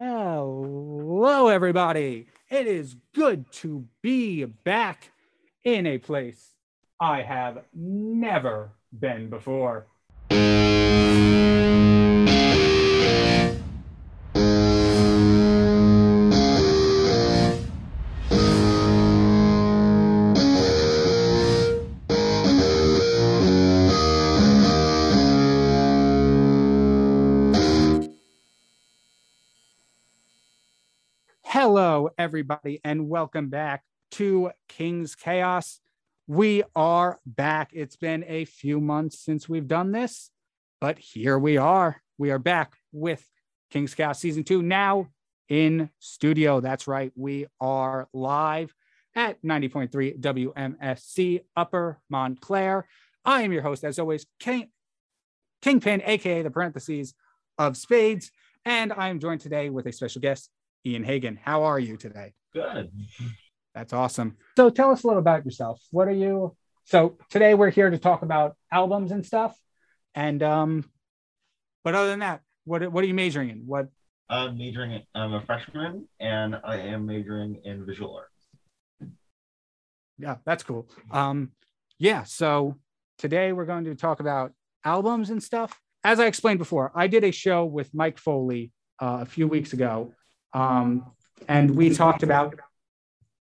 Hello, everybody. It is good to be back in a place I have never been before. Everybody, and welcome back to King's Chaos. We are back. It's been a few months since we've done this, but here we are. We are back with King's Chaos Season 2 now in studio. That's right. We are live at 90.3 WMSC Upper Montclair. I am your host, as always, King, Kingpin, aka the parentheses of spades. And I am joined today with a special guest, Ian Hagan. How are you today? Good. That's awesome. So tell us a little about yourself. What are you? So today we're here to talk about albums and stuff. And um, but other than that, what what are you majoring in? What I'm majoring in, I'm a freshman and I am majoring in visual arts. yeah, that's cool. Um, yeah, so today we're going to talk about albums and stuff. As I explained before, I did a show with Mike Foley uh, a few weeks ago, um, and we talked about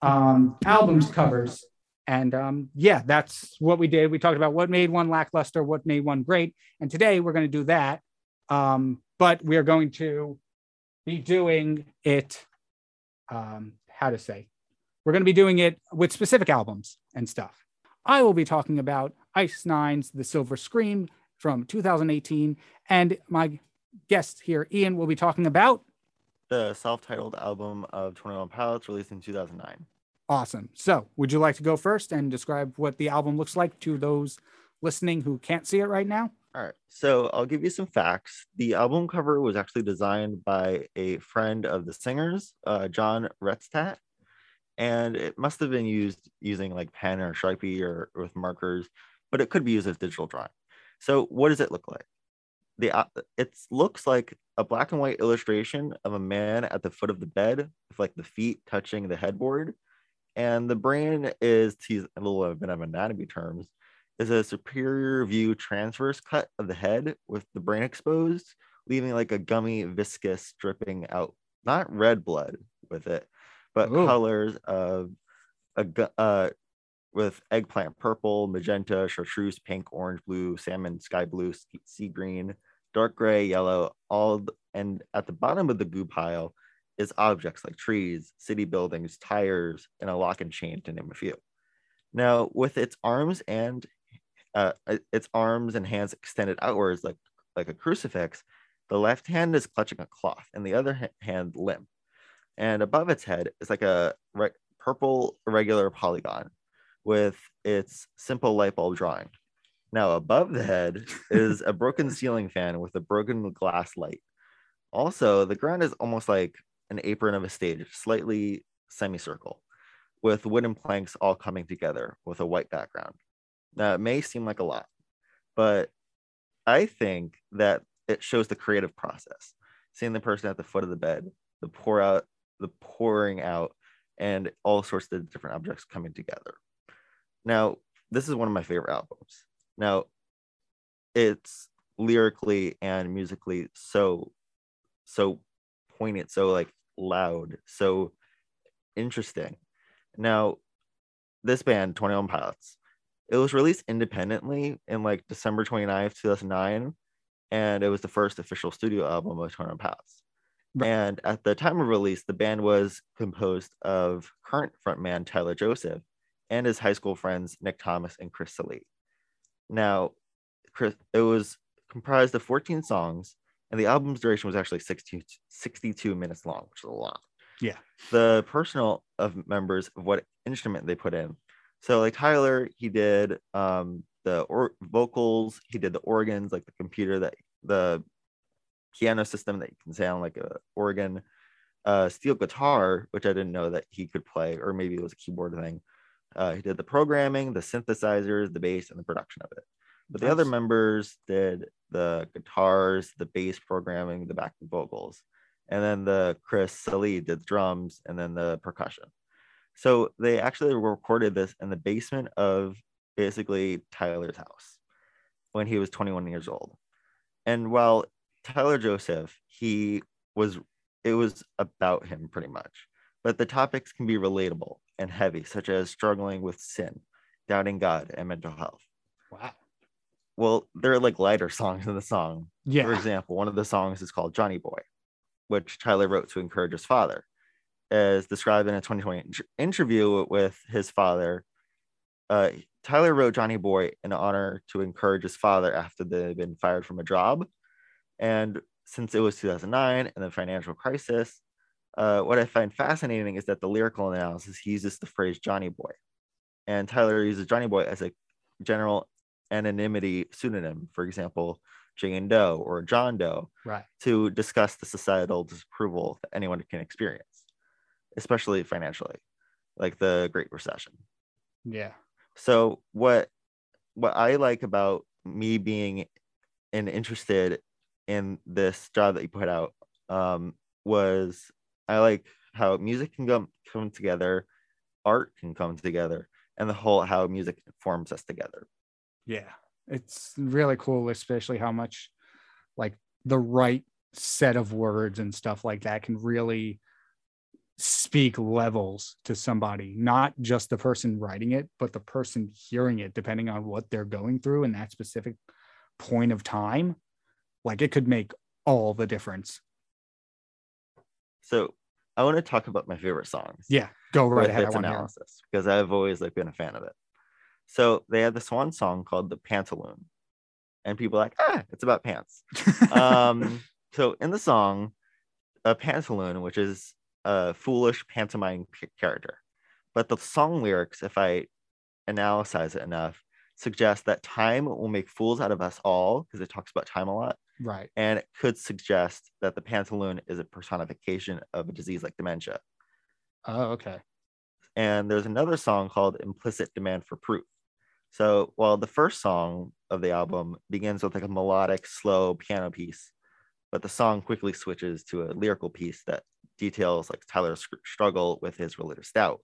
um, albums covers. And um, yeah, that's what we did. We talked about what made one lackluster, what made one great. And today we're going to do that. Um, but we are going to be doing it, um, how to say, we're going to be doing it with specific albums and stuff. I will be talking about Ice Nine's The Silver Scream from 2018. And my guest here, Ian, will be talking about the self-titled album of 21 Pilots released in 2009. Awesome. So, would you like to go first and describe what the album looks like to those listening who can't see it right now? All right. So, I'll give you some facts. The album cover was actually designed by a friend of the singers, uh, John Retztat, and it must have been used using like pen or Sharpie or, or with markers, but it could be used as digital drawing. So, what does it look like? The uh, it looks like a black and white illustration of a man at the foot of the bed with like the feet touching the headboard and the brain is, to use a little bit of anatomy terms, is a superior view transverse cut of the head with the brain exposed, leaving like a gummy, viscous dripping out, not red blood with it, but Ooh. colors of a uh, with eggplant purple, magenta, chartreuse, pink, orange, blue, salmon, sky blue, sea- sea green, dark gray, yellow, all and at the bottom of the goo pile is objects like trees, city buildings, tires, and a lock and chain to name a few. Now, with its arms and uh, its arms and hands extended outwards like like a crucifix, the left hand is clutching a cloth, and the other hand limp. And above its head is like a re- purple irregular polygon with its simple light bulb drawing. Now, above the head is a broken ceiling fan with a broken glass light. Also, the ground is almost like an apron of a stage, slightly semicircle, with wooden planks all coming together with a white background. Now, it may seem like a lot, but I think that it shows the creative process. Seeing the person at the foot of the bed, the pour out, the pouring out, and all sorts of different objects coming together. Now, this is one of my favorite albums. Now, it's lyrically and musically so, so poignant, so like loud, so interesting. Now, this band, 21 Pilots, it was released independently in like December 29th, 2009, and it was the first official studio album of 21 Pilots. Right. And at the time of release, the band was composed of current frontman Tyler Joseph and his high school friends Nick Thomas and Chris Salih. Now, Chris, it was comprised of 14 songs, and the album's duration was actually 62, 62 minutes long, which is a lot. Yeah. The personal of members of what instrument they put in. So like Tyler, he did um the or- vocals, he did the organs, like the computer that the piano system that you can sound like a organ, uh steel guitar, which I didn't know that he could play, or maybe it was a keyboard thing. Uh, he did the programming, the synthesizers, the bass, and the production of it. But the other members did the guitars, the bass programming, the backing vocals. and then the Chris Salih did the drums, and then the percussion. So they actually recorded this in the basement of basically Tyler's house when he was 21 years old. And while Tyler Joseph, he was, it was about him pretty much, but the topics can be relatable and heavy, such as struggling with sin, doubting God, and mental health. Wow. Well, there are like lighter songs in the song. Yeah. For example, one of the songs is called Johnny Boy, which Tyler wrote to encourage his father. As described in a 2020 inter- interview with his father, uh, Tyler wrote Johnny Boy in honor to encourage his father after they'd been fired from a job. And since it was 2009 and the financial crisis, uh, what I find fascinating is that the lyrical analysis he uses the phrase Johnny Boy. And Tyler uses Johnny Boy as a general anonymity pseudonym, for example, Jane Doe or John Doe, Right. to discuss the societal disapproval that anyone can experience, especially financially, like the Great Recession. Yeah. So what what I like about me being and interested in this job that you put out um, was I like how music can come come together, art can come together, and the whole how music forms us together. Yeah. It's really cool, especially how much like the right set of words and stuff like that can really speak levels to somebody, not just the person writing it, but the person hearing it, depending on what they're going through in that specific point of time. Like it could make all the difference. So I want to talk about my favorite songs. Yeah. Go right ahead. Its want to hear 'em. analysis because I've always like been a fan of it. So they had this one song called the Pantaloon, and people are like, ah, it's about pants. um, so in the song, a pantaloon, which is a foolish pantomime character, but the song lyrics, if I analyze it enough, suggest that time will make fools out of us all because it talks about time a lot, right. and it could suggest that the pantaloon is a personification of a disease like dementia. Oh, okay. and there's another song called implicit demand for proof so while the first song of the album begins with like a melodic slow piano piece but the song quickly switches to a lyrical piece that details like tyler's struggle with his religious doubt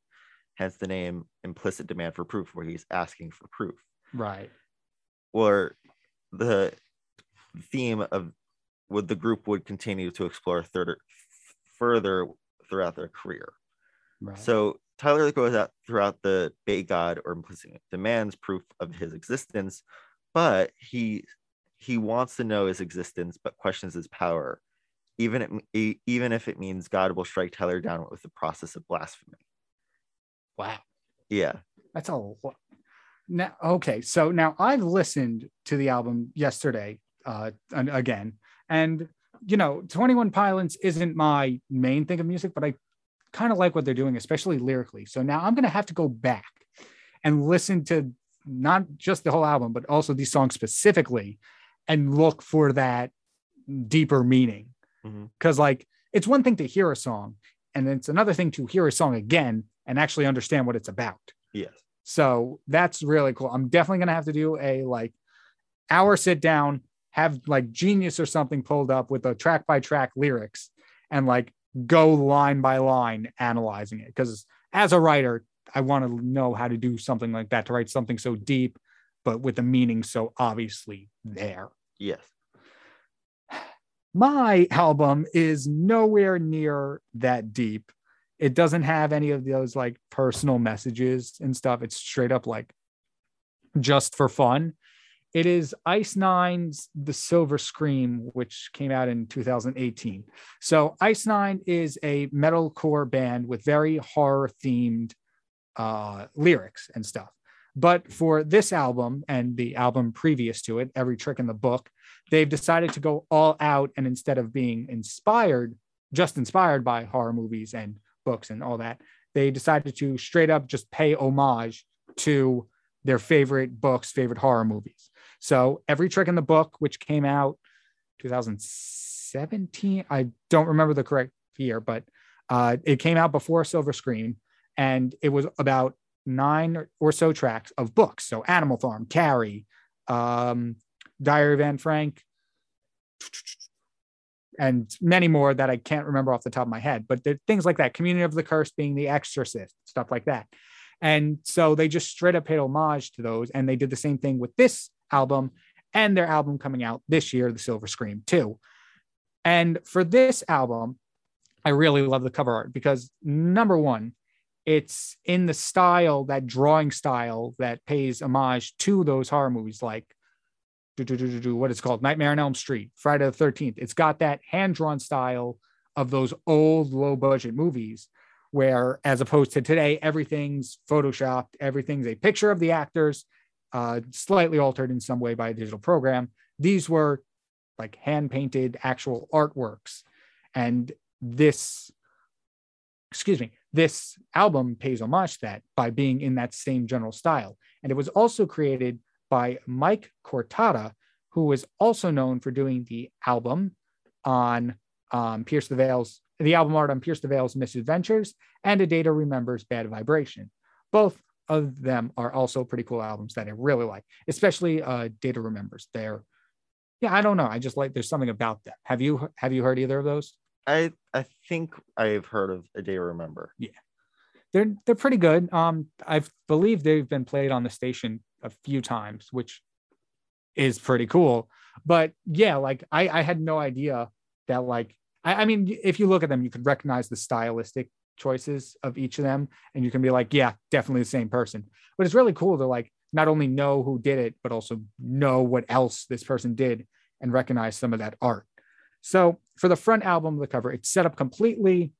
hence the name implicit demand for proof where he's asking for proof Right. or the theme of what the group would continue to explore further further throughout their career Right. so Tyler goes out throughout the Bay God or implicit demands proof of his existence, but he he wants to know his existence, but questions his power, even it, even if it means God will strike Tyler down with the process of blasphemy. wow. Yeah, That's a lot. Now, okay. So now I've listened to the album yesterday uh, again, and you know, 21 Pilots isn't my main thing of music, but I kind of like what they're doing, especially lyrically. So now I'm going to have to go back and listen to not just the whole album, but also these songs specifically and look for that deeper meaning. Because, like, it's one thing to hear a song, and it's another thing to hear a song again and actually understand what it's about. yes, So that's really cool. I'm definitely gonna have to do a like hour sit down, have like genius or something pulled up with the track by track lyrics and like go line by line analyzing it. Because as a writer, I want to know how to do something like that to write something so deep, but with the meaning so obviously there. yes. My album is nowhere near that deep. It doesn't have any of those like personal messages and stuff. It's straight up like just for fun. It is Ice Nine's The Silver Scream, which came out in 2018. So Ice Nine is a metalcore band with very horror themed uh, lyrics and stuff. But for this album and the album previous to it, Every Trick in the Book, they've decided to go all out and instead of being inspired, just inspired by horror movies and books and all that, they decided to straight up just pay homage to their favorite books, favorite horror movies. So every trick in the book, which came out 2017, I don't remember the correct year, but uh, it came out before Silver Scream, and it was about nine or so tracks of books. So Animal Farm, Carrie, um, Diary of Anne Frank, and many more that I can't remember off the top of my head. But things like that, Communion of the Curse being The Exorcist, stuff like that. And so they just straight up paid homage to those. And they did the same thing with this album and their album coming out this year, The Silver Scream, too. And for this album, I really love the cover art because number one, it's in the style, that drawing style that pays homage to those horror movies like what it's called Nightmare on Elm Street, Friday the 13th. It's got that hand drawn style of those old low budget movies where as opposed to today everything's photoshopped everything's a picture of the actors uh, slightly altered in some way by a digital program. These were like hand painted actual artworks. And this excuse me this album pays homage to that by being in that same general style. And it was also created by mike cortada who was also known for doing the album on um, pierce the veil's the album art on pierce the veil's misadventures and A Day to Remember's bad vibration. Both of them are also pretty cool albums that i really like especially uh, Day to Remember's they're yeah, I don't know. I just like there's something about them. Have you have you heard either of those? I I think I've heard of a day remember. Yeah. They're they're pretty good. Um I believe they've been played on the station a few times, which is pretty cool. But yeah, like I I had no idea that like I, I mean if you look at them, you could recognize the stylistic choices of each of them and you can be like, yeah, definitely the same person. But it's really cool to like not only know who did it, but also know what else this person did and recognize some of that art. So for the front album, the cover, it's set up completely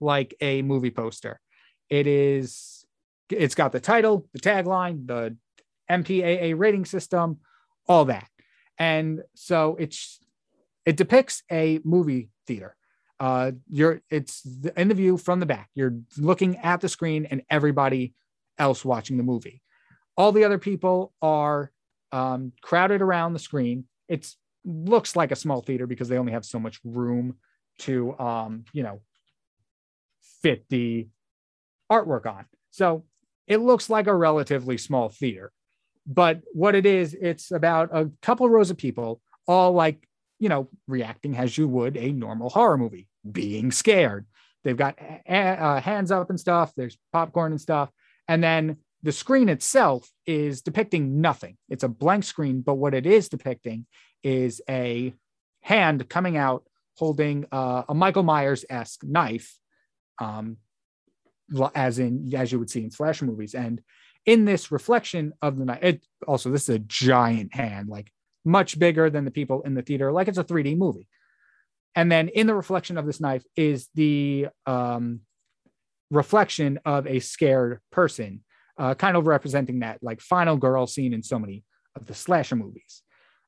like a movie poster. It is, it's got the title, the tagline, the MPAA rating system, all that. And so it's, it depicts a movie theater. Uh, you're, it's the view from the back. You're looking at the screen and everybody else watching the movie. All the other people are um, crowded around the screen. It looks like a small theater because they only have so much room to, um, you know, fit the artwork on. So it looks like a relatively small theater. But what it is, it's about a couple rows of people, all like, you know, reacting as you would a normal horror movie, being scared. They've got uh, hands up and stuff. There's popcorn and stuff. And then the screen itself is depicting nothing. It's a blank screen, but what it is depicting is a hand coming out holding uh, a Michael Myers esque knife, um, as in as you would see in slasher movies. And in this reflection of the knife, it also this is a giant hand, like much bigger than the people in the theater, like it's a 3D movie. And then in the reflection of this knife is the um, reflection of a scared person uh, kind of representing that like final girl scene in so many of the slasher movies.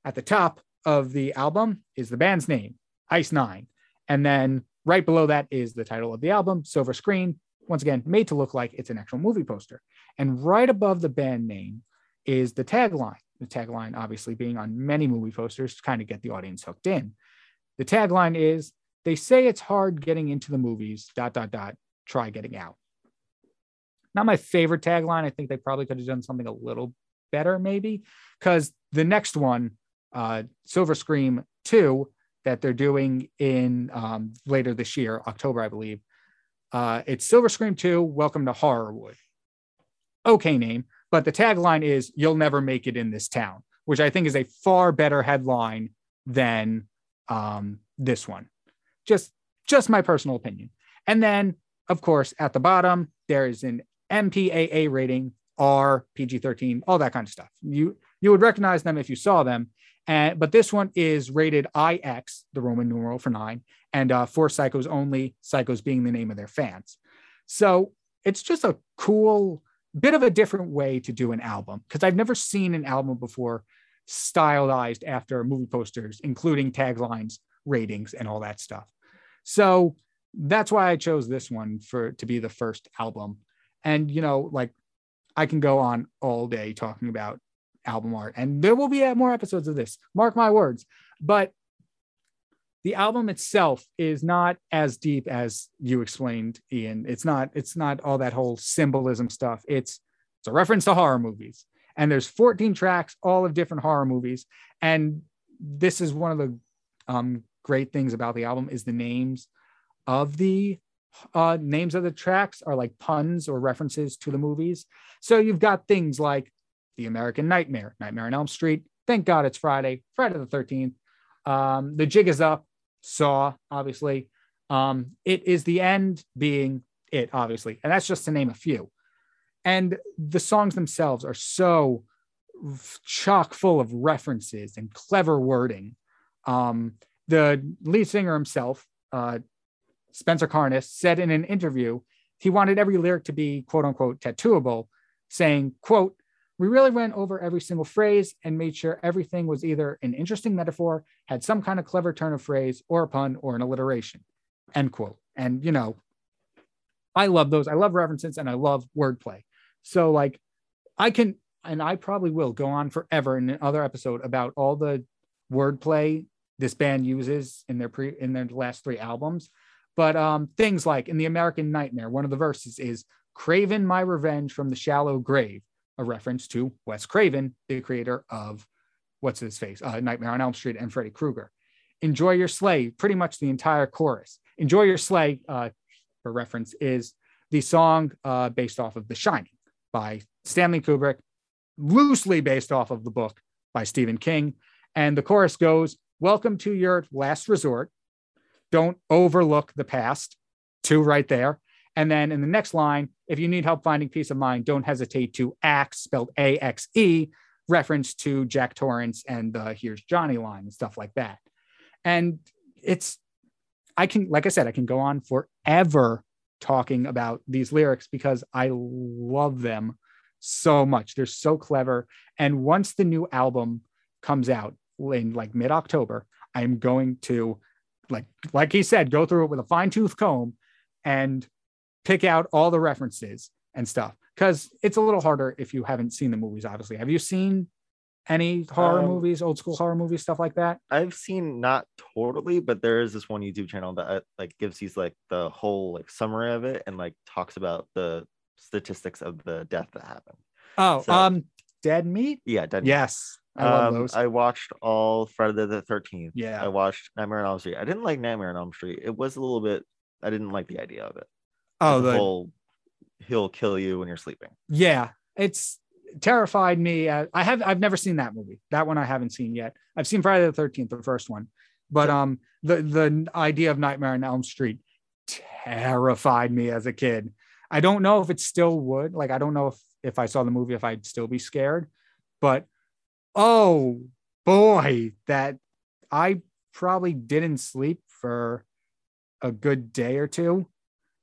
At the top of the album is the band's name, Ice Nine. And then right below that is the title of the album, Silver Scream. once again, made to look like it's an actual movie poster. And right above the band name is the tagline. The tagline, obviously, being on many movie posters to kind of get the audience hooked in. The tagline is They say it's hard getting into the movies, dot, dot, dot, try getting out. Not my favorite tagline. I think they probably could have done something a little better, maybe, because the next one, uh, Silver Scream 2, that they're doing in um, later this year, October, I believe. Uh, it's Silver Scream 2, Welcome to Horrorwood. Okay, name, but the tagline is You'll Never Make It in This Town, which I think is a far better headline than um, this one. Just, just my personal opinion. And then, of course, at the bottom, there is an MPAA rating, R, PG 13, all that kind of stuff. You you would recognize them if you saw them. And, but this one is rated IX, the Roman numeral for nine, and uh, for psychos only, psychos being the name of their fans. So it's just a cool bit of a different way to do an album because I've never seen an album before stylized after movie posters, including taglines, ratings, and all that stuff. So that's why I chose this one for to be the first album and, you know, like I can go on all day talking about album art, and there will be more episodes of this, mark my words. But the album itself is not as deep as you explained, Ian. It's not, it's not all that whole symbolism stuff. It's it's a reference to horror movies. And there's 14 tracks, all of different horror movies. And this is one of the um, great things about the album is the names of the uh, names of the tracks are like puns or references to the movies. So you've got things like The American Nightmare, Nightmare on Elm Street, Thank God It's Friday, Friday the 13th, um, The Jig is Up, Saw, obviously. Um, it is the end being it, obviously. And that's just to name a few. And the songs themselves are so chock full of references and clever wording. Um, the lead singer himself, uh, Spencer Charnas, said in an interview he wanted every lyric to be quote unquote tattooable, saying, quote, we really went over every single phrase and made sure everything was either an interesting metaphor, had some kind of clever turn of phrase, or a pun or an alliteration. End quote. And you know, I love those. I love references and I love wordplay. So like I can and I probably will go on forever in another episode about all the wordplay this band uses in their pre in their last three albums. But um, things like in the American Nightmare, one of the verses is "Craven my revenge from the shallow grave," a reference to Wes Craven, the creator of what's his face, uh, Nightmare on Elm Street, and Freddy Krueger. Enjoy your slay, pretty much the entire chorus. Enjoy your slay, uh, for reference, is the song uh, based off of The Shining by Stanley Kubrick, loosely based off of the book by Stephen King. And the chorus goes, Welcome to your last resort. Don't overlook the past. Two right there. And then in the next line, if you need help finding peace of mind, don't hesitate to axe, spelled A X E, reference to Jack Torrance and the Here's Johnny line and stuff like that. And it's, I can, like I said, I can go on forever talking about these lyrics because I love them so much. They're so clever. And once the new album comes out in like mid October, I'm going to, like, like he said, go through it with a fine tooth comb and pick out all the references and stuff. Because it's a little harder if you haven't seen the movies, obviously. Have you seen any horror Um, movies, old school horror movies, stuff like that? I've seen not totally, but there is this one YouTube channel that uh, like gives these like the whole like summary of it and like talks about the statistics of the death that happened. Oh, So- um, Dead Meat? Yeah, dead. Yes. I love Um, those. I watched all Friday the Thirteenth. Yeah. I watched Nightmare on Elm Street. I didn't like Nightmare on Elm Street. It was a little bit. I didn't like the idea of it. oh, the the, whole he'll kill you when you're sleeping. yeah. It's terrified me. I have I've never seen that movie. That one I haven't seen yet. I've seen Friday the Thirteenth, the first one, but um, the the idea of Nightmare on Elm Street terrified me as a kid. I don't know if it still would. Like I don't know if if I saw the movie if I'd still be scared, but oh boy, that I probably didn't sleep for a good day or two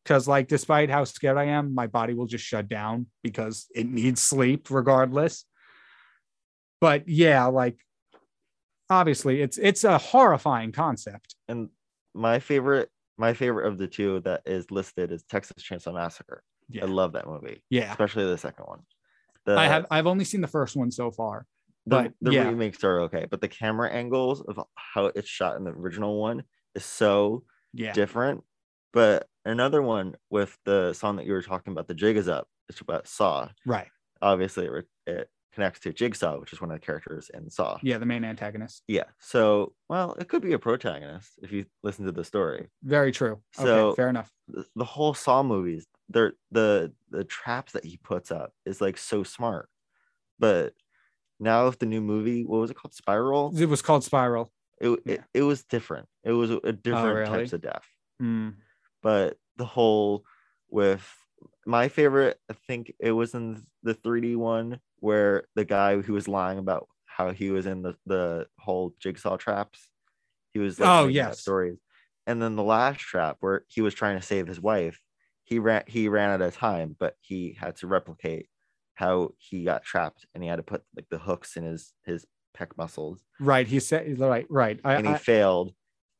because like despite how scared i am my body will just shut down because it needs sleep regardless but yeah like obviously it's it's a horrifying concept And my favorite, my favorite of the two that is listed is Texas Chainsaw Massacre. yeah I love that movie, yeah especially the second one. The, i have i've only seen the first one so far the, but the yeah. remakes are okay, but the camera angles of how it's shot in the original one is so yeah different. But another one with the song that you were talking about, the jig is up. It's about Saw. right Obviously, it, re- it connects to Jigsaw, which is one of the characters in Saw. yeah the main antagonist Yeah. So, well, it could be a protagonist if you listen to the story. very true okay So- fair enough The, the whole Saw movies, they're the the traps that he puts up is like so smart. But now with the new movie, what was it called? Spiral. it was called spiral It it, Yeah. it was different. It was a, different really? types of death. Mm, But the whole with my favorite, I think it was in the 3D one where the guy who was lying about how he was in the, the whole jigsaw traps. He was like Oh, yes. stories. And then the last trap where he was trying to save his wife, he ran he ran out of time, but he had to replicate how he got trapped and he had to put like the hooks in his his pec muscles right he said right right I, and he I- failed.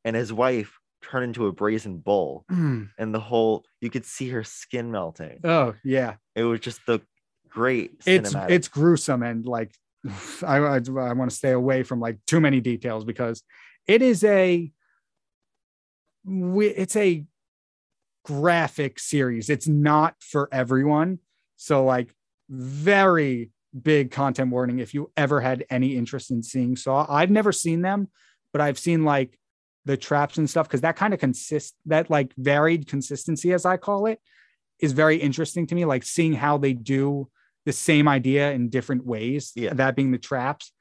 And his wife turned into a brazen bull Mm, and the whole you could see her skin melting. oh yeah It was just the great it's cinematic. it's gruesome and like I I, I want to stay away from like too many details because it is a we- it's a graphic series. It's not for everyone. So like very big content warning if you ever had any interest in seeing Saw. I've never seen them, but I've seen like the traps and stuff because that kind of consist that like varied consistency as I call it is very interesting to me. Like seeing how they do the same idea in different ways. Yeah. That being the traps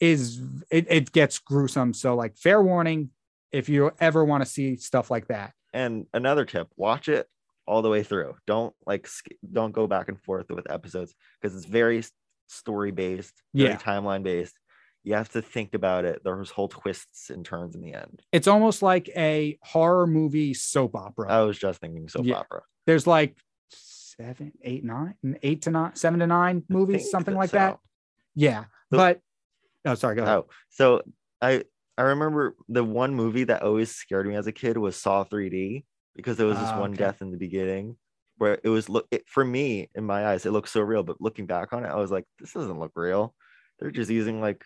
is it, it gets gruesome. So like fair warning if you ever want to see stuff like that. And another tip: watch it all the way through. Don't like don't go back and forth with episodes because it's very story based, very Yeah. timeline based. You have to think about it. There's whole twists and turns in the end. It's almost like a horror movie soap opera. I was just thinking soap Yeah. opera. There's like seven, eight, nine, eight to nine, seven to nine movies, something that- like so. that. Yeah. The- But oh, sorry, go ahead. Oh, so I I remember the one movie that always scared me as a kid was Saw 3D because there was this Ah, one okay. death in the beginning where it was look it, for me in my eyes it looked so real, but looking back on it, I was like, this doesn't look real. They're just using like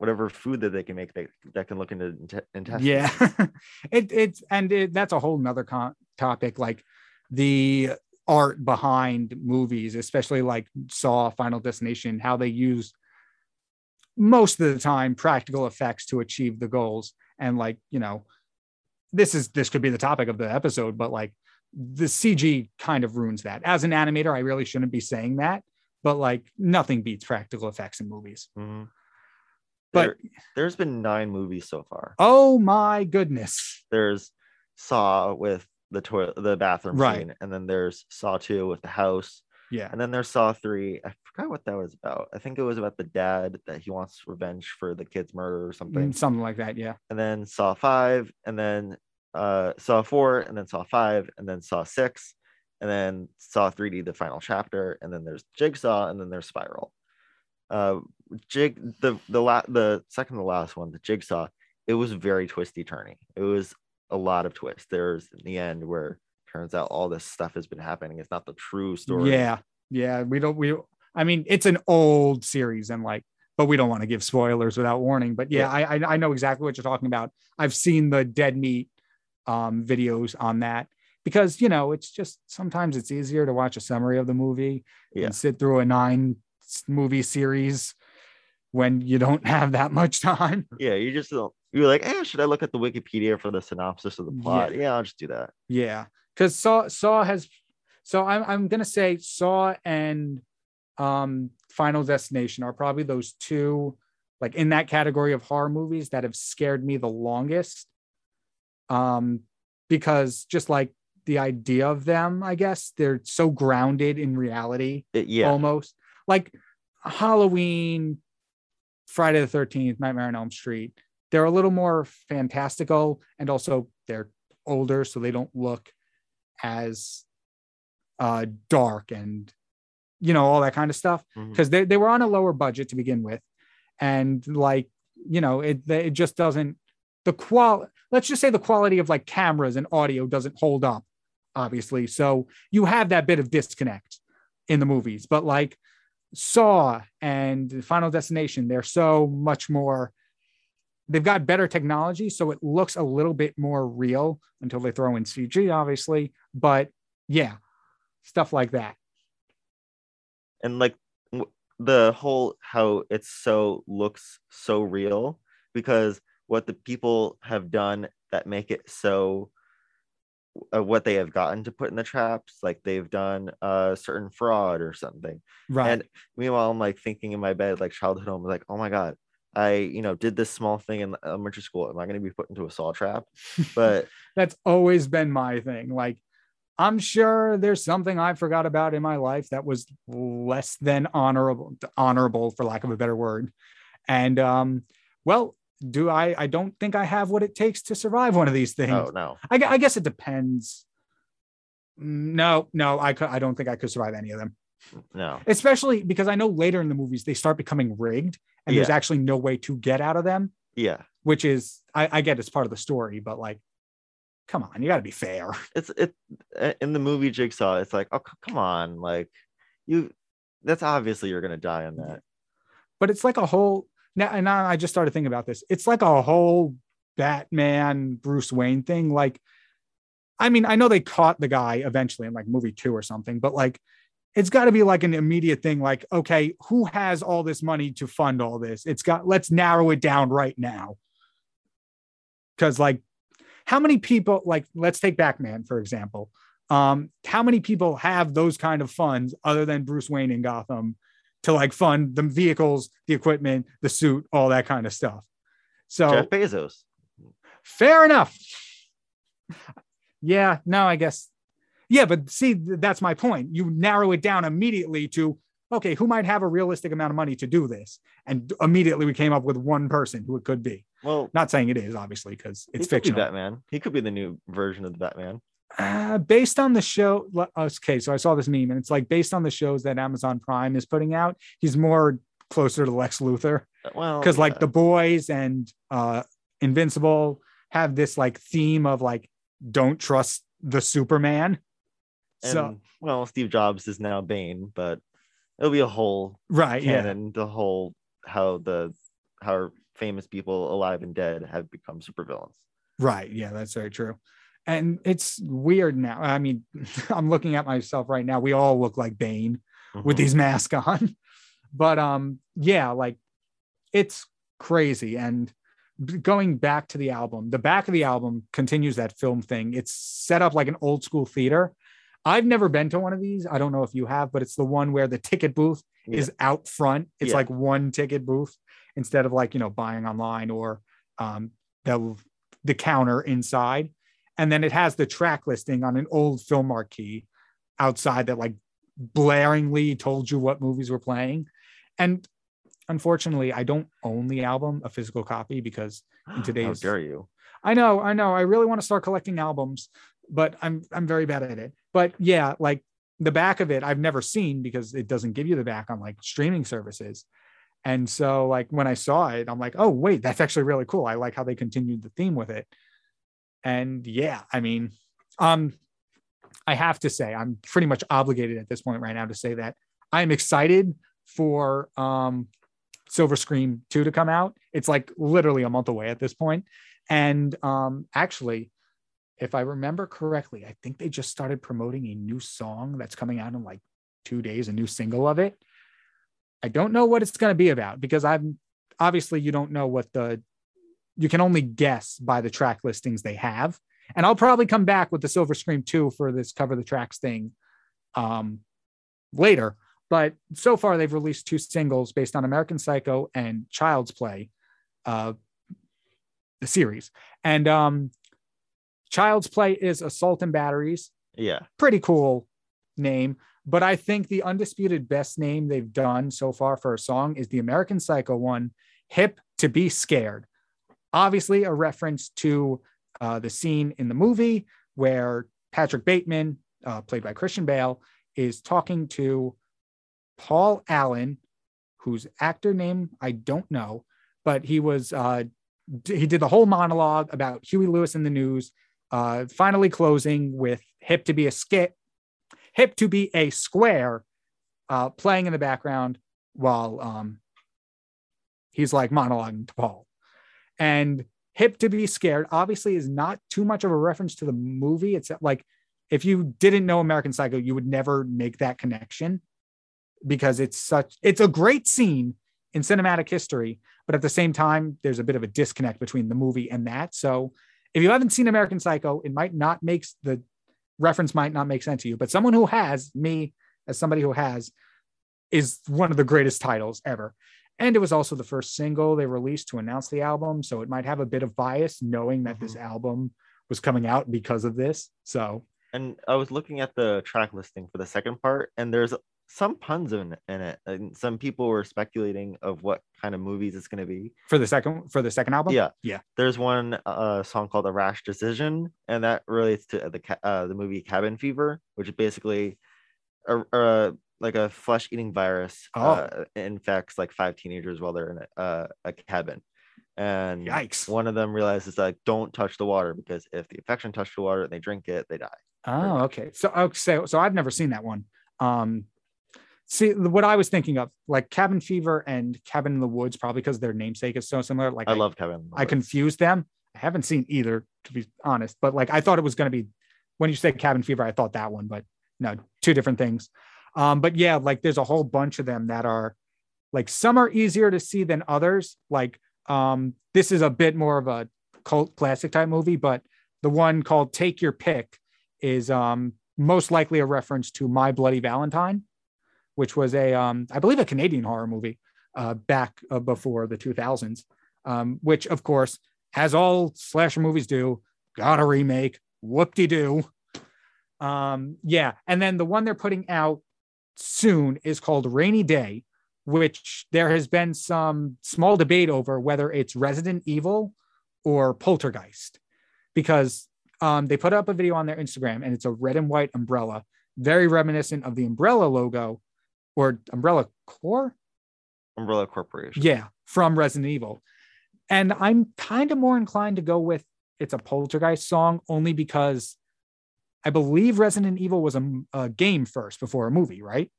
whatever food that they can make that, that can look into inte- intestines. yeah it it's and it, that's a whole nother con- topic like the art behind movies especially like saw final destination how they use most of the time practical effects to achieve the goals and like you know this is this could be the topic of the episode but like the cg kind of ruins that as an animator i really shouldn't be saying that but like nothing beats practical effects in movies Mhm. But- There, there's been nine movies so far. oh my goodness There's Saw with the toilet, the bathroom Right. scene, and then there's Saw 2 with the house, yeah and then there's Saw 3. I forgot what that was about. I think it was about the dad that he wants revenge for the kid's murder or something. Mm, something like that yeah And then Saw 5, and then uh Saw 4, and then Saw 5, and then Saw 6, and then Saw 3D, the final chapter, and then there's Jigsaw, and then there's Spiral. Uh Jig the the la- the second to last one, the Jigsaw, it was very twisty turning. It was a lot of twists. There's in the end where turns out all this stuff has been happening. It's not the true story. Yeah, yeah. We don't. We. I mean, it's an old series, and like, but we don't want to give spoilers without warning. But yeah, I, I I know exactly what you're talking about. I've seen the dead meat um videos on that because you know it's just sometimes it's easier to watch a summary of the movie Yeah. and sit through a nine movie series when you don't have that much time. Yeah, you just don't you're like, eh, should I look at the Wikipedia for the synopsis of the plot? Yeah, I'll just do that. Yeah, because Saw Saw has. So I'm I'm gonna say Saw and um Final Destination are probably those two, like in that category of horror movies that have scared me the longest. Um, because just like the idea of them, I guess they're so grounded in reality It- yeah. almost like Halloween, Friday the 13th, Nightmare on Elm Street. They're a little more fantastical and also they're older, so they don't look as uh, dark and, you know, all that kind of stuff because they, they were on a lower budget to begin with. And like, you know, it, it just doesn't, the qual, let's just say the quality of like cameras and audio doesn't hold up, obviously. So you have that bit of disconnect in the movies, but like Saw and Final Destination, they're so much more. They've got better technology, so it looks a little bit more real until they throw in CG, obviously. But yeah, stuff like that. and like the whole how it's so looks so real because what the people have done that make it so uh, what they have gotten to put in the traps like they've done a certain fraud or something Right. and meanwhile i'm like thinking in my bed like childhood home like oh my god i you know did this small thing in elementary school am i going to be put into a saw trap but That's always been my thing. Like, I'm sure there's something I forgot about in my life that was less than honorable, honorable for lack of a better word. And um, well, do I? I don't think I have what it takes to survive one of these things. oh no I, I guess it depends. No, no, I could. I don't think I could survive any of them, no especially because I know later in the movies they start becoming rigged, and there's actually no way to get out of them. yeah Which is, I, I get it's part of the story, but like, come on, you got to be fair. it's it uh, in the movie jigsaw it's like oh come on like you that's obviously you're gonna die on that but it's like a whole now and now I just started thinking about this. It's like a whole Batman Bruce Wayne thing. Like, I mean, I know they caught the guy eventually in like movie two or something, but like it's got to be like an immediate thing, like, okay, who has all this money to fund all this? It's got let's narrow it down right now. because like how many people like let's take Batman for example. Um, how many people have those kind of funds other than Bruce Wayne in Gotham to like fund the vehicles, the equipment, the suit, all that kind of stuff? So Jeff Bezos. fair enough. Yeah, no, I guess. Yeah, but see, that's my point. You narrow it down immediately to okay, who might have a realistic amount of money to do this? And immediately we came up with one person who it could be. Well, Not saying it is, obviously, because he it's could be fictional. Batman. He could be the new version of the Batman. Uh, based on the show, le- okay, so I saw this meme, and it's like based on the shows that Amazon Prime is putting out, he's more closer to Lex Luthor Uh, Well, because like the boys and uh Invincible have this like theme of like don't trust the Superman. and, so well, Steve Jobs is now Bane, but it'll be a whole right, yeah, canon, the whole how the how famous people alive and dead have become supervillains. right, yeah, that's very true. And it's weird now. I mean, I'm looking at myself right now. We all look like Bane. with Mhm. these masks on. But um, yeah, like it's crazy. And going back to the album, the back of the album continues that film thing. It's set up like an old school theater. I've never been to one of these. I don't know if you have, but it's the one where the ticket booth is out front. It's Yeah. like one ticket booth instead of like, you know, buying online or um, the, the counter inside. And then it has the track listing on an old film marquee outside that like blaringly told you what movies were playing. And unfortunately, I don't own the album, a physical copy, because in today's How dare you? I know, I know. I really want to start collecting albums, but I'm I'm very bad at it. But yeah, like the back of it, I've never seen because it doesn't give you the back on like streaming services. And so like when I saw it, I'm like, oh wait, that's actually really cool. I like how they continued the theme with it. And yeah, I mean, um, I have to say, I'm pretty much obligated at this point right now to say that I'm excited for um Silver Scream 2 to come out. It's like literally a month away at this point. And um, actually, if I remember correctly, I think they just started promoting a new song that's coming out in like two days, a new single of it. I don't know what it's going to be about because I'm obviously you don't know what the you can only guess by the track listings they have. And I'll probably come back with the Silver Scream 2 for this cover the tracks thing um, later. But so far, they've released two singles based on American Psycho and Child's Play, uh, the series. And um, Child's Play is Assault and Batteries. Yeah. Pretty cool name. But I think the undisputed best name they've done so far for a song is the American Psycho one, Hip to Be Scared. Obviously, a reference to uh, the scene in the movie where Patrick Bateman, uh, played by Christian Bale, is talking to Paul Allen, whose actor name I don't know, but he was uh, d- he did the whole monologue about Huey Lewis and the News, uh, finally closing with "Hip to be a skit, hip to be a square," uh, playing in the background while um, he's like monologuing to Paul, and "Hip to be scared" obviously is not too much of a reference to the movie. It's like if you didn't know American Psycho, you would never make that connection because it's such it's a great scene in cinematic history, but at the same time, there's a bit of a disconnect between the movie and that. So if you haven't seen American Psycho, it might not make the reference might not make sense to you. But someone who has, me as somebody who has, is one of the greatest titles ever. And it was also the first single they released to announce the album. So it might have a bit of bias knowing that this album was coming out because of this. So And I was looking at the track listing for the second part, and there's some puns in, in it. And some people were speculating of what kind of movies it's going to be. for the second for the second album, Yeah. yeah. There's one uh, song called "A Rash Decision," and that relates to the uh, the movie Cabin Fever, which is basically a, a like a flesh-eating virus Oh. uh, infects like five teenagers while they're in a, uh, a cabin. And Yikes. one of them realizes like, don't touch the water because if the infection touched the water and they drink it, they die. Oh, okay. So okay, so, so I've never seen that one. Um see what I was thinking of, like Cabin Fever and Cabin in the Woods, probably because their namesake is so similar. Like I love Cabin. I confused them. I haven't seen either, to be honest, but like I thought it was gonna be when you said Cabin Fever, I thought that one, but no, two different things. Um, but yeah, like there's a whole bunch of them that are like some are easier to see than others. Like um, this is a bit more of a cult classic type movie, but the one called Take Your Pick is um, most likely a reference to My Bloody Valentine, which was a, um, I believe, a Canadian horror movie uh, back uh, before the 2000s, um, which, of course, as all slasher movies do, got a remake. Whoop de doo. Um, yeah. And then the one they're putting out soon is called Rainy Day, which there has been some small debate over whether it's Resident Evil or Poltergeist, because um, they put up a video on their Instagram and it's a red and white umbrella, very reminiscent of the umbrella logo or umbrella core. Umbrella Corporation. Yeah, from Resident Evil. And I'm kind of more inclined to go with it's a Poltergeist song only because I believe Resident Evil was a, a game first before a movie, right?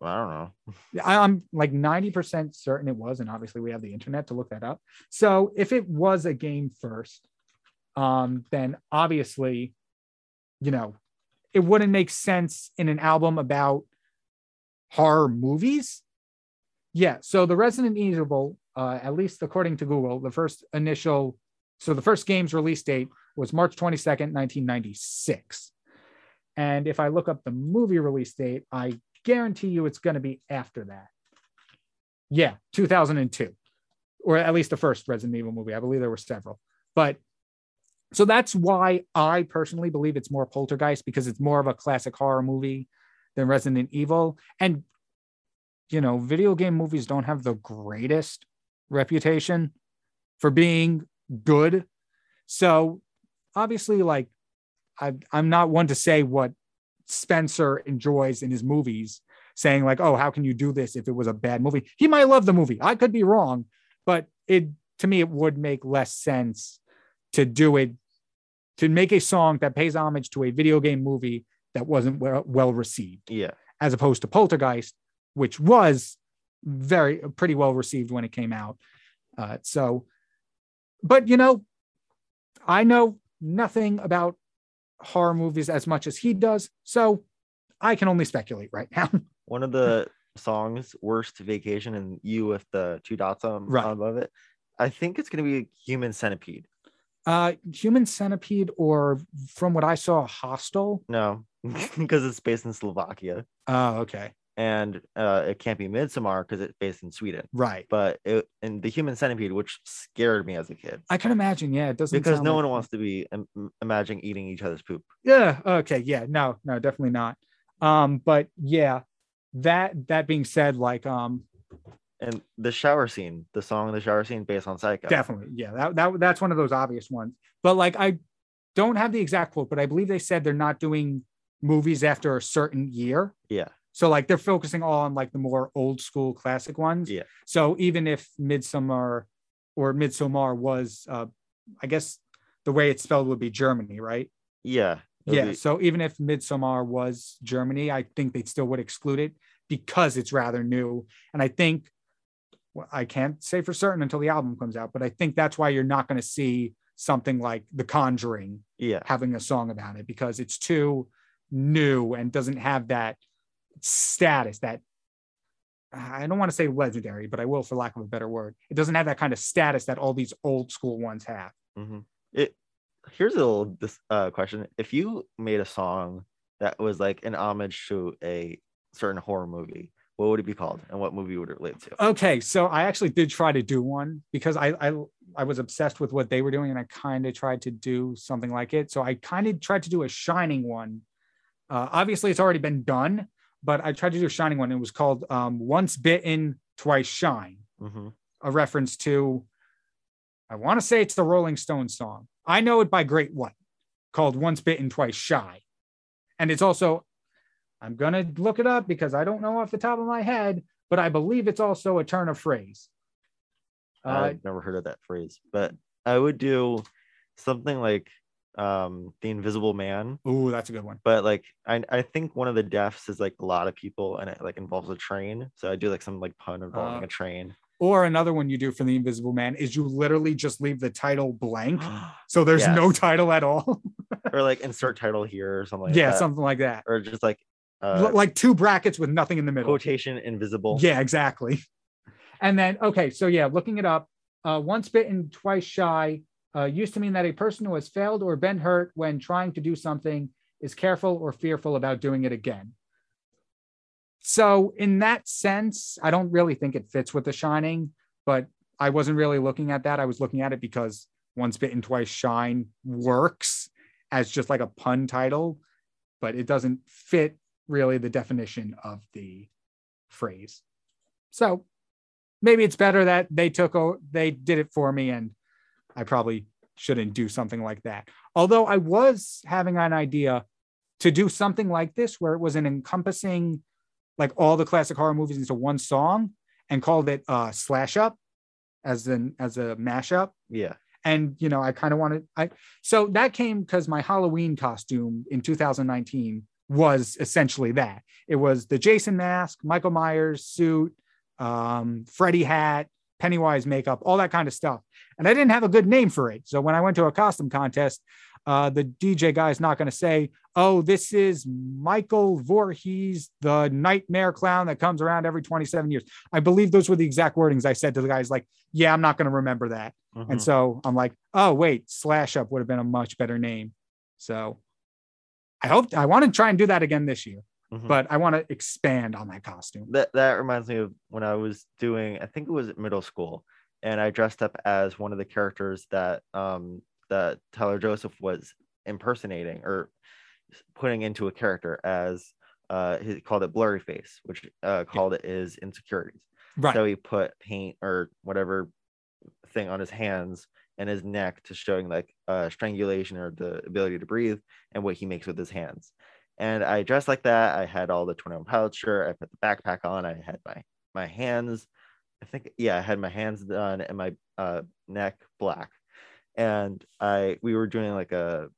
Well, I don't know. I'm like 90% certain it was. And obviously, we have the internet to look that up. So if it was a game first, um, then obviously, you know, it wouldn't make sense in an album about horror movies. Yeah. So the Resident Evil, uh, at least according to Google, the first initial, so the first game's release date was March 22nd, 1996. And if I look up the movie release date, I guarantee you it's going to be after that. Yeah, 2002, or at least the first Resident Evil movie. I believe there were several. But so that's why I personally believe it's more Poltergeist because it's more of a classic horror movie than Resident Evil. And, you know, video game movies don't have the greatest reputation for being good. So obviously, like, I, I'm not one to say what Spencer enjoys in his movies, saying, like, oh, how can you do this if it was a bad movie? He might love the movie. I could be wrong, but it to me, it would make less sense to do it to make a song that pays homage to a video game movie that wasn't well, well received Yeah. as opposed to Poltergeist, which was very pretty well received when it came out. Uh, so, but you know, I know nothing about horror movies as much as he does, so I can only speculate right now. One of the songs, Worst Vacation, and you with the two dots on Right. above it. I think it's going to be a Human Centipede. uh, Human Centipede, or from what I saw, Hostel. No, because it's based in Slovakia. Oh, okay, And uh, it can't be Midsommar because it's based in Sweden. right. But it, and the Human Centipede, which scared me as a kid. I can imagine. Yeah, it doesn't because no like- one wants to be im- imagining eating each other's poop. Yeah. Okay. Yeah. No. No. Definitely not. Um. But yeah. That that being said, like um, And the shower scene, the song "The Shower Scene" based on Psycho. definitely, yeah. That that that's one of those obvious ones. But like, I don't have the exact quote, but I believe they said they're not doing movies after a certain year. Yeah. So like they're focusing all on like the more old school classic ones. Yeah. So even if Midsummer or Midsommar was, uh, I guess the way it's spelled would be Germany, right? Yeah. Yeah. be- So even if Midsommar was Germany, I think they still would exclude it because it's rather new. And I think well, I can't say for certain until the album comes out, but I think that's why you're not going to see something like The Conjuring yeah. having a song about it because it's too new and doesn't have that status that I don't want to say legendary, but I will for lack of a better word. It doesn't have that kind of status that all these old school ones have. hmm It here's a little this uh, question: If you made a song that was like an homage to a certain horror movie, what would it be called, and what movie would it relate to? Okay, so I actually did try to do one because I I, I was obsessed with what they were doing, and I kind of tried to do something like it. So I kind of tried to do a Shining one. Uh, obviously, it's already been done, but I tried to do a Shining one. It was called um, "Once Bitten, Twice Shine," hmm a reference to. I want to say it's the Rolling Stones song. I know it by Great White, called "Once Bitten, Twice Shy," and it's also. I'm gonna look it up because I don't know off the top of my head, but I believe it's also a turn of phrase. Uh, I've never heard of that phrase, but I would do something like um the Invisible Man. ooh, that's a good one. But like I, I think one of the deaths is like a lot of people and it like involves a train. So I do like some like pun involving Uh, a train. Or another one you do for the Invisible Man is you literally just leave the title blank, so there's no title at all. or like insert title here or something like yeah, that. something like that. or just like uh like two brackets with nothing in the middle. quotation invisible. Yeah, exactly. And then okay, so yeah, looking it up, uh, once bitten, twice shy. Uh, used to mean that a person who has failed or been hurt when trying to do something is careful or fearful about doing it again. So, in that sense, I don't really think it fits with The Shining, but I wasn't really looking at that. I was looking at it because Once Bitten, Twice Shine works as just like a pun title, but it doesn't fit really the definition of the phrase. So, maybe it's better that they took they did it for me and I probably shouldn't do something like that. Although I was having an idea to do something like this where it was an encompassing like all the classic horror movies into one song and called it uh slash up as an as a mashup Yeah. and you know i kind of wanted i so that came because my halloween costume in 2019 was essentially that it was the jason mask michael myers suit um freddy hat pennywise makeup all that kind of stuff and i didn't have a good name for it so when i went to a costume contest uh, the DJ guy is not going to say, "Oh, this is Michael Voorhees, the nightmare clown that comes around every 27 years." I believe those were the exact wordings I said to the guys. Like, "Yeah, I'm not going to remember that." Mhm. And so I'm like, "Oh, wait, Slash Up would have been a much better name." So I hope I want to try and do that again this year, Mhm. but I want to expand on that costume. that that reminds me of when I was doing, I think it was middle school, and I dressed up as one of the characters that um that Tyler Joseph was impersonating or putting into a character as uh he called it blurry face, which uh called it his insecurities. Right. So he put paint or whatever thing on his hands and his neck to showing like uh strangulation or the ability to breathe and what he makes with his hands. And I dressed like that. I had all the 21 Pilots shirt. I put the backpack on. I had my my hands. I think yeah, I had my hands done and my uh, neck black. And I we were doing like a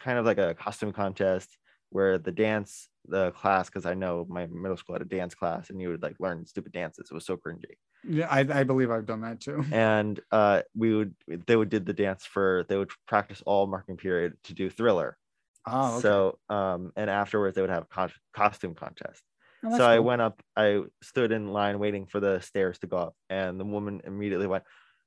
kind of like a costume contest where the dance the class because I know my middle school had a dance class and you would like learn stupid dances. It was so cringy. yeah, I, I believe I've done that too. And uh, we would they would did the dance for they would practice all marking period to do Thriller. Oh, okay. So um and afterwards they would have a con- costume contest Oh, so I went up, I stood in line waiting for the stairs to go up, and the woman immediately went,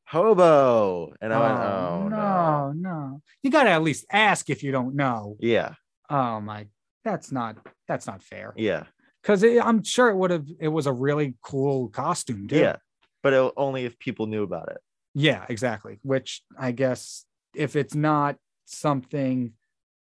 Hobo. And I went, Oh, no. no, no. You got to at least ask if you don't know. Yeah, Oh my, that's not that's not fair. yeah, Because I'm sure it would have. It was a really cool costume, too. yeah. But it, only if people knew about it. Yeah, exactly. Which I guess if it's not something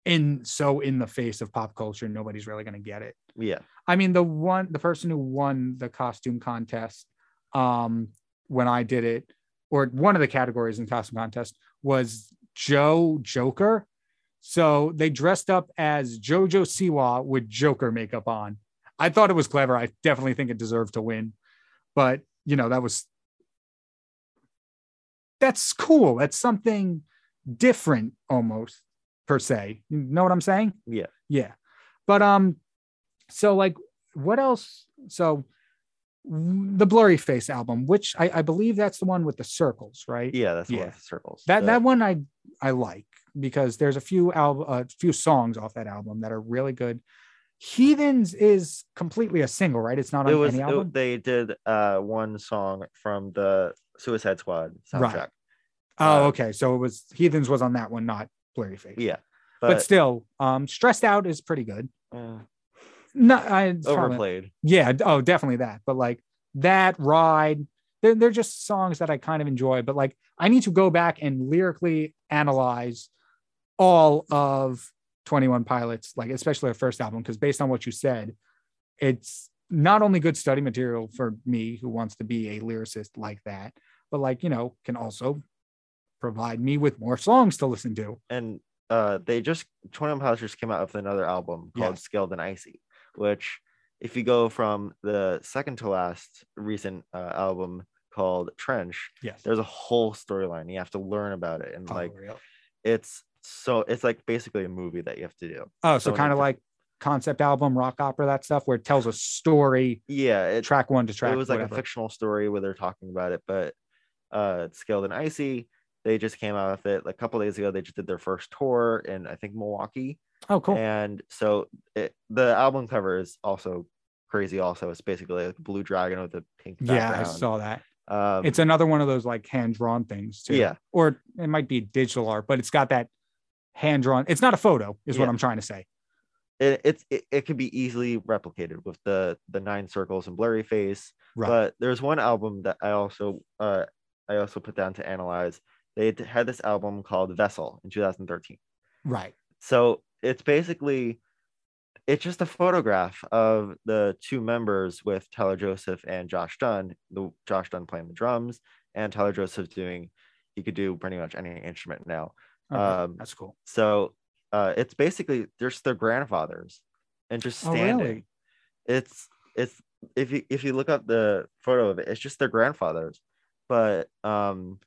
in so in the face of pop culture, nobody's really going to get it. Yeah. I mean, the one the person who won the costume contest, um, when I did it, or one of the categories in the costume contest was Joe Joker. So they dressed up as Jojo Siwa with Joker makeup on. I thought it was clever. I definitely think it deserved to win. But you know, that was that's cool. That's something different almost per se. You know what I'm saying? Yeah. Yeah. But um so like what else? So the Blurryface album, which I, I believe that's the one with the circles, right? Yeah, that's Yeah. one with the circles. That The- that one I I like because there's a few album a few songs off that album that are really good. Heathens is completely a single, right? It's not on it was any it- album. they did uh one song from the Suicide Squad soundtrack. Right. oh, uh, okay. So it was Heathens was on that one, not Blurryface. Yeah. But, But, still, um, stressed out is pretty good. uh, No, I it's probably- overplayed. Yeah. Oh, definitely that. But like that ride, they're, they're just songs that I kind of enjoy. But like I need to go back and lyrically analyze all of 21 Pilots, like especially their first album, because based on what you said, it's not only good study material for me who wants to be a lyricist like that, but like, you know, can also provide me with more songs to listen to. and uh they just 21 Pilots just came out with another album called Yes. Scaled and Icy, which if you go from the second to last recent uh, album called Trench, Yes. there's a whole storyline. You have to learn about it. And Oh, like real. it's so it's like basically a movie that you have to do. Oh, so so kind of like concept album, rock opera, that stuff where it tells a story, Yeah, it, track one to track. it was like whatever. a fictional story where they're talking about it, but uh Scaled and Icy, they just came out with it a couple days ago. They just did their first tour in I think Milwaukee. Oh, cool. And so it, the album cover is also crazy. Also, it's basically like a blue dragon with a pink yeah, I saw that. Um, It's another one of those like hand drawn things too. yeah, Or it might be digital art, but it's got that hand drawn. It's not a photo, is what I'm trying to say. it, it's it, it could be easily replicated with the the nine circles and blurry face. Right. But there's one album that I also uh I also put down to analyze. They had this album called Vessel in 2013. right. So it's basically it's just a photograph of the two members with Tyler Joseph and Josh Dun. The Josh Dun playing the drums and Tyler Joseph doing he could do pretty much any instrument now. Okay, Um, That's cool. So uh, it's basically just their grandfathers and just standing. Oh, standing. really? It's it's if you if you look up the photo of it, it's just their grandfathers. But um,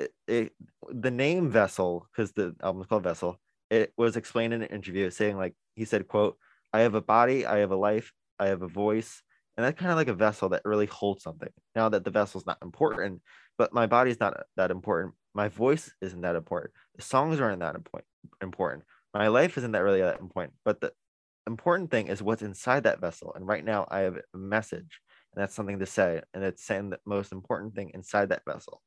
it, it the name Vessel because the album's called Vessel. It was explained in an interview saying like he said, "quote I have a body, I have a life, I have a voice." And that's kind of like a vessel that really holds something. Now that the vessel's not important, but my body's not that important. My voice isn't that important. The songs aren't that. Important. My life isn't that really that important. But the important thing is what's inside that vessel. And right now, I have a message, and that's something to say. And it's saying the most important thing inside that vessel.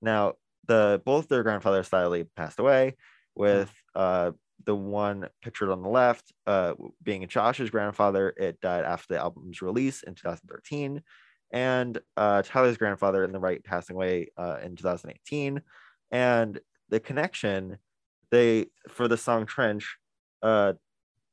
Now, the both their grandfathers sadly passed away, with uh, the one pictured on the left uh, being Josh's grandfather. It died after the album's release in 2013 and uh, Tyler's grandfather in the right passing away uh, in 2018. And the connection, they for the song Trench, uh,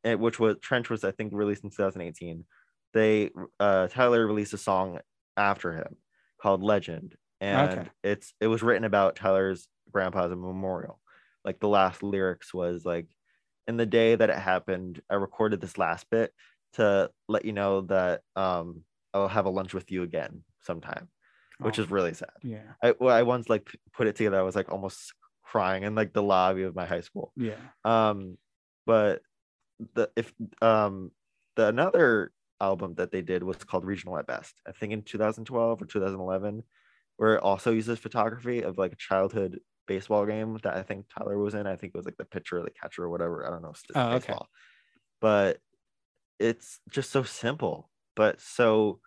which was Trench was I think released in 2018. They uh, Tyler released a song after him called Legend, and Okay. it's it was written about Tyler's grandpa's memorial. Like the last lyrics was like, in the day that it happened, I recorded this last bit to let you know that um I'll have a lunch with you again sometime, which Oh, is really sad. yeah. I well, I once like put it together. I was like almost crying in like the lobby of my high school. Yeah. Um, but the if um the another album that they did was called Regional at Best. I think in 2012 or 2011, where it also uses photography of like a childhood baseball game that I think Tyler was in. I think it was like the pitcher or the catcher or whatever. I don't know. it's Oh, okay. baseball. But it's just so simple, but so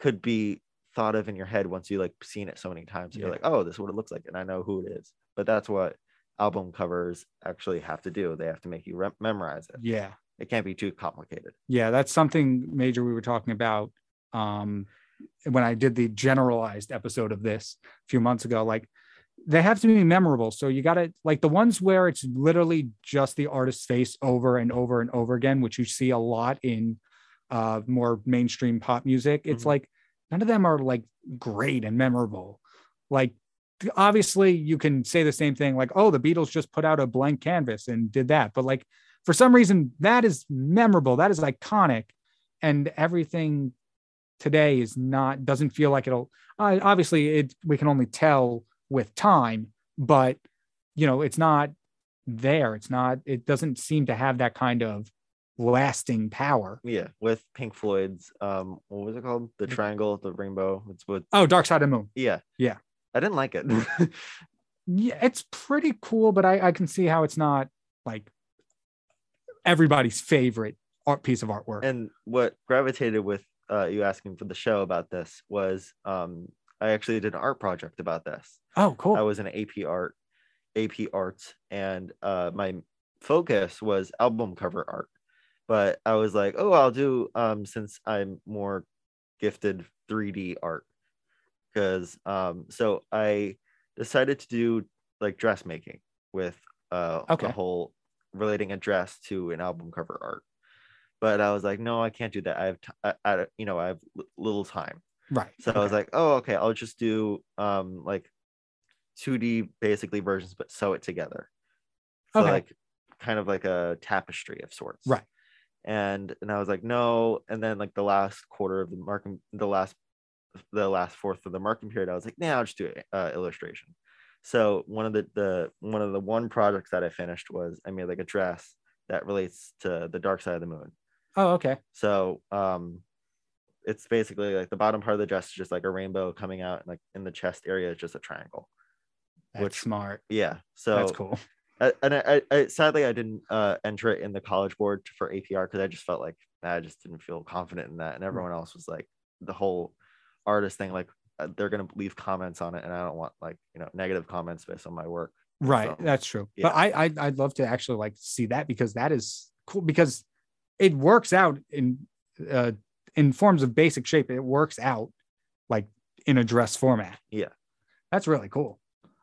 could be thought of in your head once you like seen it so many times. You're like, oh, this is what it looks like, and I know who it is. But that's what album covers actually have to do. They have to make you re- memorize it. Yeah. It can't be too complicated. Yeah. That's something major we were talking about um, when I did the generalized episode of this a few months ago. Like they have to be memorable. So you got to like the ones where it's literally just the artist's face over and over and over again, which you see a lot in uh, more mainstream pop music. It's Mhm. like none of them are like great and memorable. Like obviously you can say the same thing like, oh, the Beatles just put out a blank canvas and did that. But like for some reason, that is memorable. That is iconic. And everything today is not doesn't feel like it'll uh, obviously it we can only tell with time but you know it's not there it's not it doesn't seem to have that kind of lasting power Yeah, with Pink Floyd's um, what was it called? The triangle, the rainbow. It's what. oh dark side of the moon Yeah, Yeah. I didn't like it. yeah it's pretty cool but i i can see how it's not like everybody's favorite art piece of artwork and what gravitated with uh, you asking for the show about this was um, I actually did an art project about this. oh cool I was in AP art, AP arts, and uh, my focus was album cover art. But I was like, oh, I'll do um, since I'm more gifted 3D art, because um, so I decided to do like dressmaking with uh, Okay. the whole relating a dress to an album cover art. But I was like, no, I can't do that. I have, t- I, I, you know, I have l- little time. right So I was like, oh, okay, I'll just do um like 2D basically versions, but sew it together. So Okay. like kind of like a tapestry of sorts. Right. And and I was like, no. And then like the last quarter of the marking, the last the last fourth of the marking period, I was like, nah, I'll just do uh, illustration. So one of the the one of the one projects that I finished was I made like a dress that relates to the dark side of the moon. Oh okay So um it's basically like the bottom part of the dress is just like a rainbow coming out and like in the chest area is just a triangle. that's Which- smart Yeah. So that's cool I, and I, I, sadly I didn't uh enter it in the college board for APR because I just felt like I just didn't feel confident in that. And everyone else was like the whole artist thing, like uh, they're gonna leave comments on it, and I don't want like you know negative comments based on my work. Right. So, That's true. yeah. But I, I I'd love to actually like see that because that is cool because it works out in uh in forms of basic shape. It works out like in a dress format. Yeah. That's really cool.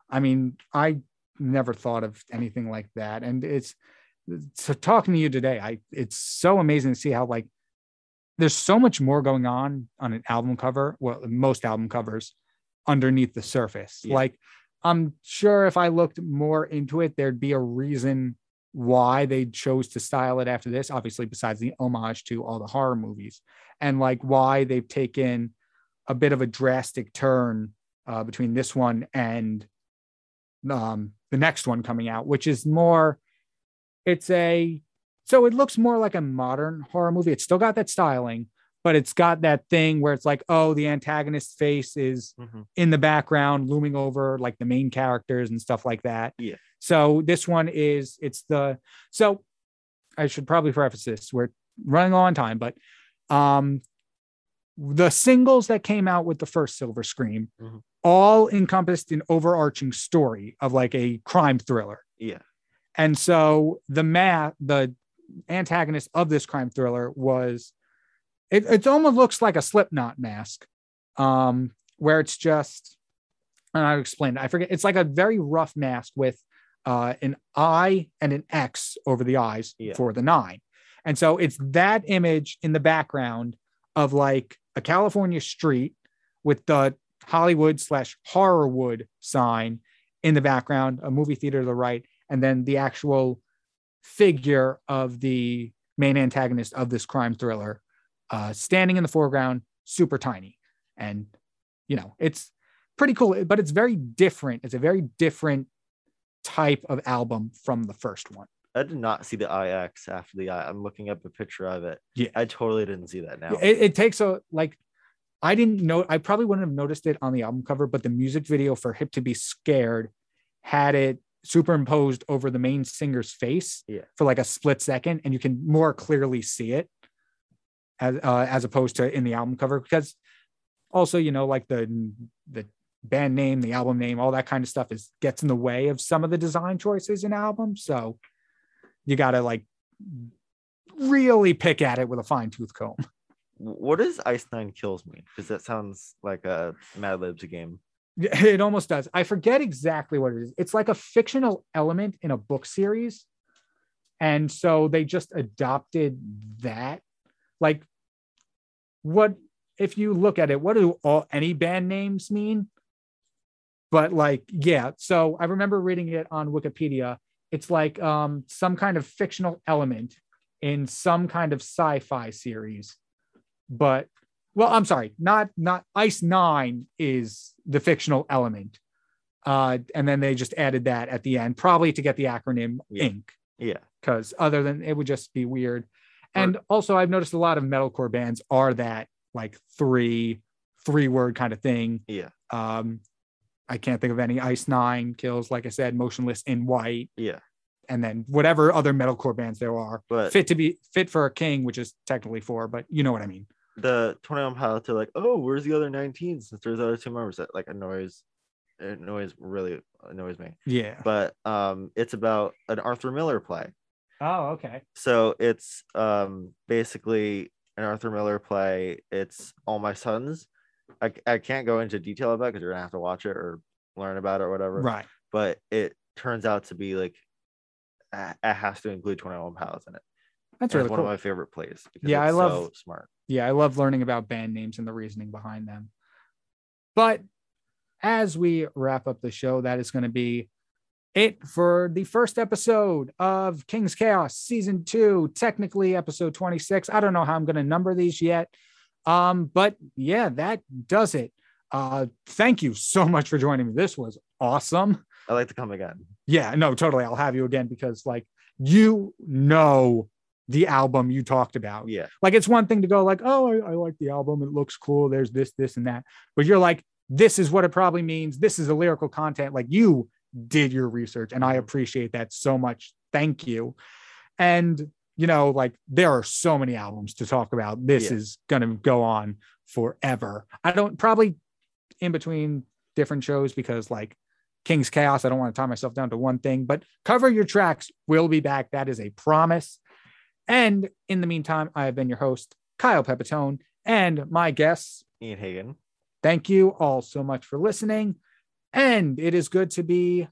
I mean, I never thought of anything like that. And it's so talking to you today, I it's so amazing to see how like there's so much more going on on an album cover, well, most album covers underneath the surface. Yeah. Like I'm sure if I looked more into it, there'd be a reason why they chose to style it after this. Obviously, besides the homage to all the horror movies, and like why they've taken a bit of a drastic turn uh, between this one and um, the next one coming out, which is more. It's a so it looks more like a modern horror movie. It's still got that styling, but it's got that thing where it's like, oh, the antagonist's face is Mhm. in the background looming over like the main characters and stuff like that. Yeah. So this one is it's the so I should probably preface this. We're running low on time, but um the singles that came out with the first Silver Scream Mhm. all encompassed an overarching story of like a crime thriller. Yeah. And so the math, the antagonist of this crime thriller was it, it almost looks like a slipknot mask. Um, where it's just and I'll explain. I forget it's like a very rough mask with uh an I and an X over the eyes Yeah. for the nine. And so it's that image in the background of like a California street with the Hollywood slash Horrorwood sign in the background, a movie theater to the right, and then the actual figure of the main antagonist of this crime thriller uh, standing in the foreground, super tiny. And, you know, it's pretty cool, but it's very different. It's a very different type of album from the first one. I did not see the IX after the I. I'm looking up a picture of it. Yeah. I totally didn't see that now. It, it takes a like I didn't know I probably wouldn't have noticed it on the album cover, but the music video for Hip to Be Scared had it superimposed over the main singer's face Yeah. for like a split second, and you can more clearly see it as uh, as opposed to in the album cover because also you know like the the band name, the album name, all that kind of stuff is gets in the way of some of the design choices in albums. So you got to like really pick at it with a fine tooth comb. what is Ice Nine Kills Me? Because that sounds like a Mad Libs game. It almost does. I forget exactly what it is. It's like a fictional element in a book series. And so they just adopted that. Like, what if you look at it, what do all any band names mean? But like, yeah. So I remember reading it on Wikipedia. It's like um, some kind of fictional element in some kind of sci-fi series. But well, I'm sorry, not not Ice Nine is the fictional element. Uh, and then they just added that at the end, probably to get the acronym Yeah. Inc. Yeah. Because other than it would just be weird. Or- And also, I've noticed a lot of metalcore bands are that like three three word kind of thing. Yeah. Um, I can't think of any. Ice Nine kills, like I said, Motionless in White, Yeah. and then whatever other metalcore bands there are. But Fit to be fit for a king, which is technically four, but you know what I mean. the 21 pilots are like, oh, where's the other 19 since there's other two members that like annoys it annoys really annoys me. Yeah. But um it's about an Arthur Miller play. Oh, okay. So it's um basically an Arthur Miller play. It's All My Sons. I, I can't go into detail about because you're gonna have to watch it or learn about it or whatever. Right. But it turns out to be like it has to include 21 pilots in it. That's really one cool. of my favorite plays. because Yeah, I love- so smart. yeah, I love learning about band names and the reasoning behind them. But as we wrap up the show, that is going to be it for the first episode of King's Chaos season two, technically episode 26. I don't know how I'm going to number these yet. Um, but yeah, that does it. Uh, thank you so much for joining me. This was awesome. I'd like to come again. Yeah, no, totally. I'll have you again because like you know the album you talked about. Yeah. Like it's one thing to go like, oh, I, I like the album. It looks cool. There's this, this, and that. But you're like, this is what it probably means. This is the lyrical content. Like you did your research, and I appreciate that so much. Thank you. And you know, like there are so many albums to talk about. This Yeah. is gonna go on forever. I don't probably in between different shows because like King's Chaos, I don't want to tie myself down to one thing, but cover your tracks We'll be back. That is a promise. And in the meantime, I have been your host, Kyle Pepitone, and my guests, Ian Hagen. Thank you all so much for listening. And it is good to be